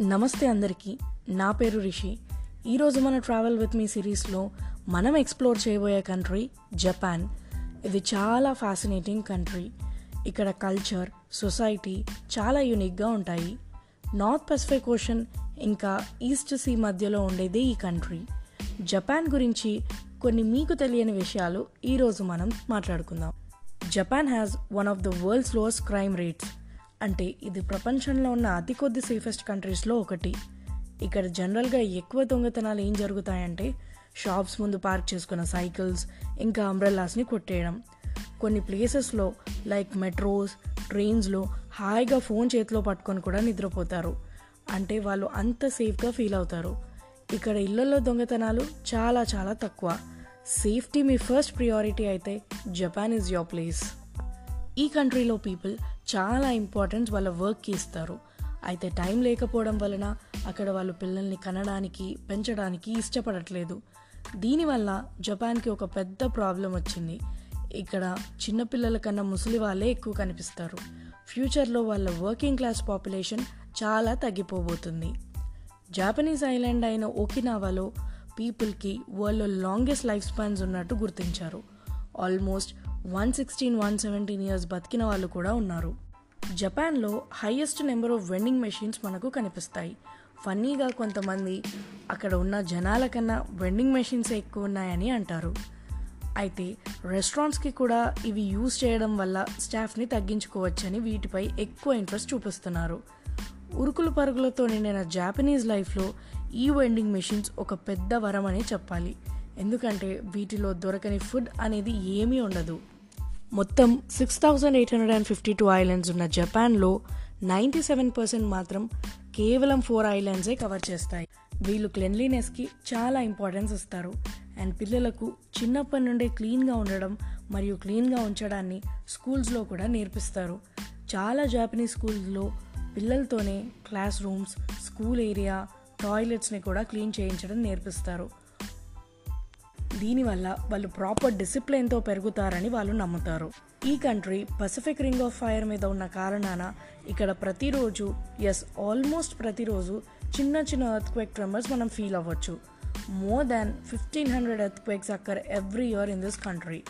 నమస్తే అందరికీ. నా పేరు రిషి. ఈరోజు మన ట్రావెల్ విత్ మీ సిరీస్లో మనం ఎక్స్ప్లోర్ చేయబోయే కంట్రీ జపాన్. ఇది చాలా ఫ్యాసినేటింగ్ కంట్రీ. ఇక్కడ కల్చర్ సొసైటీ చాలా యూనిక్గా ఉంటాయి. నార్త్ పసిఫిక్ ఓషన్ ఇంకా ఈస్ట్ సీ మధ్యలో ఉండేదే ఈ కంట్రీ. జపాన్ గురించి కొన్ని మీకు తెలియని విషయాలు ఈరోజు మనం మాట్లాడుకుందాం. Japan has one of the world's lowest crime rates అంటే ఇది ప్రపంచంలో ఉన్న అతి కొద్ది సేఫెస్ట్ కంట్రీస్లో ఒకటి. ఇక్కడ జనరల్గా ఎక్కువ దొంగతనాలు ఏం జరుగుతాయంటే షాప్స్ ముందు పార్క్ చేసుకున్న సైకిల్స్ ఇంకా అంబ్రెల్లాస్ని కొట్టేయడం. కొన్ని ప్లేసెస్లో లైక్ మెట్రోస్ ట్రైన్స్లో హాయిగా ఫోన్ చేతిలో పట్టుకొని కూడా నిద్రపోతారు. అంటే వాళ్ళు అంత సేఫ్గా ఫీల్ అవుతారు. ఇక్కడ ఇళ్ళలో దొంగతనాలు చాలా చాలా తక్కువ. సేఫ్టీ మీ ఫస్ట్ ప్రియారిటీ అయితే జపాన్ ఈజ్ యువర్ ప్లేస్. ఈ కంట్రీలో పీపుల్ చాలా ఇంపార్టెన్స్ వాళ్ళ వర్క్కి ఇస్తారు. అయితే టైం లేకపోవడం వలన అక్కడ వాళ్ళు పిల్లల్ని కనడానికి పెంచడానికి ఇష్టపడట్లేదు. దీనివల్ల జపాన్కి ఒక పెద్ద ప్రాబ్లం వచ్చింది. ఇక్కడ చిన్నపిల్లల కన్నా ముసలి వాళ్ళే ఎక్కువ కనిపిస్తారు. ఫ్యూచర్లో వాళ్ళ వర్కింగ్ క్లాస్ పాపులేషన్ చాలా తగ్గిపోబోతుంది. జాపనీస్ ఐలాండ్ అయిన ఓకినావాలో పీపుల్కి వరల్డ్లో లాంగెస్ట్ లైఫ్ స్పాన్స్ ఉన్నట్టు గుర్తించారు. Almost one sixteen one seventeen years బతికిన వాళ్ళు కూడా ఉన్నారు. జపాన్లో highest number of vending machines మనకు కనిపిస్తాయి. ఫన్నీగా కొంతమంది అక్కడ ఉన్న జనాల కన్నా వెండింగ్ మెషిన్స్ ఎక్కువ ఉన్నాయని అంటారు. అయితే రెస్టారెంట్స్కి కూడా ఇవి యూజ్ చేయడం వల్ల స్టాఫ్ని తగ్గించుకోవచ్చని వీటిపై ఎక్కువ ఇంట్రెస్ట్ చూపిస్తున్నారు. ఉరుకులు పరుగులతో నిండిన జాపనీస్ లైఫ్లో ఈ వెండింగ్ మెషిన్స్ ఒక పెద్ద వరం అని చెప్పాలి. ఎందుకంటే వీటిలో దొరకని ఫుడ్ అనేది ఏమీ ఉండదు. మొత్తం six thousand eight hundred and fifty two islands ఉన్న జపాన్లో నైంటీ సెవెన్ పర్సెంట్ మాత్రం కేవలం ఫోర్ ఐలాండ్సే కవర్ చేస్తాయి. వీళ్ళు క్లెన్లీనెస్కి చాలా ఇంపార్టెన్స్ ఇస్తారు. అండ్ పిల్లలకు చిన్నప్పటి నుండే క్లీన్గా ఉండడం మరియు క్లీన్గా ఉంచడాన్ని స్కూల్స్లో కూడా నేర్పిస్తారు. చాలా జాపనీస్ స్కూల్స్లో పిల్లలతోనే క్లాస్ రూమ్స్ స్కూల్ ఏరియా టాయిలెట్స్ని కూడా క్లీన్ చేయించడం నేర్పిస్తారు. దీనివల్ల వాళ్ళు ప్రాపర్ డిసిప్లిన్తో పెరుగుతారని వాళ్ళు నమ్ముతారు. ఈ country Pacific ring of fire మీద ఉన్న కారణాన ఇక్కడ ప్రతిరోజు ఎస్ ఆల్మోస్ట్ ప్రతిరోజు చిన్న చిన్న ఎర్త్ క్వేక్ ట్రెమర్స్ మనం ఫీల్ అవ్వచ్చు. More than fifteen hundred earthquakes occur every year in this country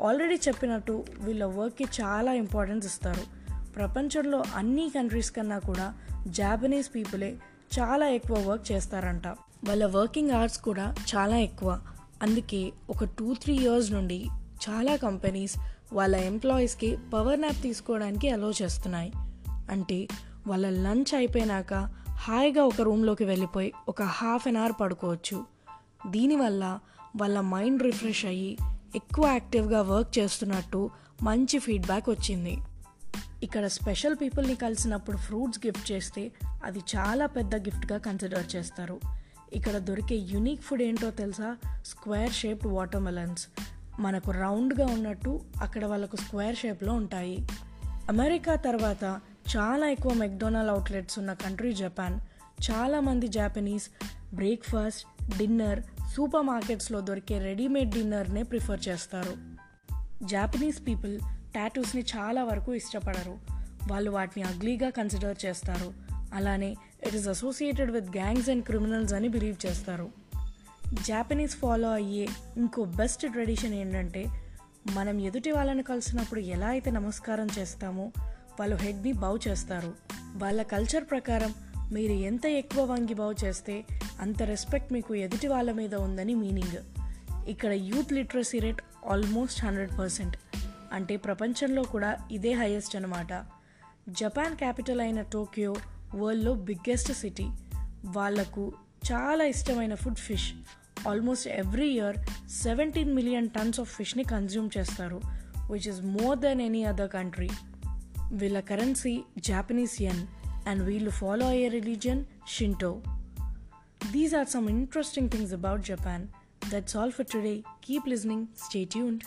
already చెప్పినట్టు వీళ్ళ వర్క్కి చాలా ఇంపార్టెన్స్ ఇస్తారు. ప్రపంచంలో అన్ని కంట్రీస్ కన్నా కూడా జాపనీస్ పీపులే చాలా ఎక్కువ వర్క్ చేస్తారంట. వాళ్ళ వర్కింగ్ అవర్స్ కూడా చాలా ఎక్కువ. అందుకే ఒక టూ త్రీ ఇయర్స్ నుండి చాలా కంపెనీస్ వాళ్ళ ఎంప్లాయీస్కి పవర్ నాప్ తీసుకోవడానికి అలో చేస్తున్నాయి. అంటే వాళ్ళ లంచ్ అయిపోయినాక హాయిగా ఒక రూమ్లోకి వెళ్ళిపోయి ఒక హాఫ్ అన్ అవర్ పడుకోవచ్చు. దీనివల్ల వాళ్ళ మైండ్ రిఫ్రెష్ అయ్యి ఎక్కువ యాక్టివ్గా వర్క్ చేస్తున్నట్టు మంచి ఫీడ్బ్యాక్ వచ్చింది. ఇక్కడ స్పెషల్ పీపుల్ని కలిసినప్పుడు ఫ్రూట్స్ గిఫ్ట్ చేస్తే అది చాలా పెద్ద గిఫ్ట్గా కన్సిడర్ చేస్తారు. ఇక్కడ దొరికే యునిక్ ఫుడ్ ఏంటో తెలుసా? స్క్వేర్ షేప్డ్ వాటర్ మెలన్స్ మనకు రౌండ్గా ఉన్నట్టు అక్కడ వాళ్ళకు స్క్వేర్ షేప్లో ఉంటాయి. అమెరికా తర్వాత చాలా ఎక్కువ మెక్డొనాల్డ్ అవుట్లెట్స్ ఉన్న కంట్రీ జపాన్ చాలామంది జాపనీస్ బ్రేక్ఫాస్ట్ డిన్నర్ సూపర్ మార్కెట్స్లో దొరికే రెడీమేడ్ డిన్నర్నే ప్రిఫర్ చేస్తారు. జాపనీస్ పీపుల్ టాటూస్ని చాలా వరకు ఇష్టపడరు. వాళ్ళు వాటిని అగ్లీగా కన్సిడర్ చేస్తారు. అలానే it is associated with gangs and criminals అని బిలీవ్ చేస్తారు. జాపనీస్ ఫాలో అయ్యే ఇంకో బెస్ట్ ట్రెడిషన్ ఏంటంటే మనం ఎదుటి వాళ్ళని కలిసినప్పుడు ఎలా అయితే నమస్కారం చేస్తామో వాళ్ళు హెడ్ని బావ్ చేస్తారు. వాళ్ళ కల్చర్ ప్రకారం మీరు ఎంత ఎక్కువ వంగి బావ్ చేస్తే అంత రెస్పెక్ట్ మీకు ఎదుటి వాళ్ళ మీద ఉందని మీనింగ్ ఇక్కడ youth literacy rate almost hundred percent అంటే ప్రపంచంలో కూడా ఇదే హైయెస్ట్ అనమాట జపాన్ క్యాపిటల్ అయిన టోక్యో వరల్డ్లో బిగ్గెస్ట్ సిటీ వాళ్ళకు చాలా ఇష్టమైన food fish almost every year seventeen million tons of ఫిష్ని consume చేస్తారు which is more than any other country వీళ్ళ కరెన్సీ జాపనీస్ యన్ అండ్ వీళ్ళు ఫాలో అయ్యే religion Shinto these are some interesting things about Japan that's all for today keep listening stay tuned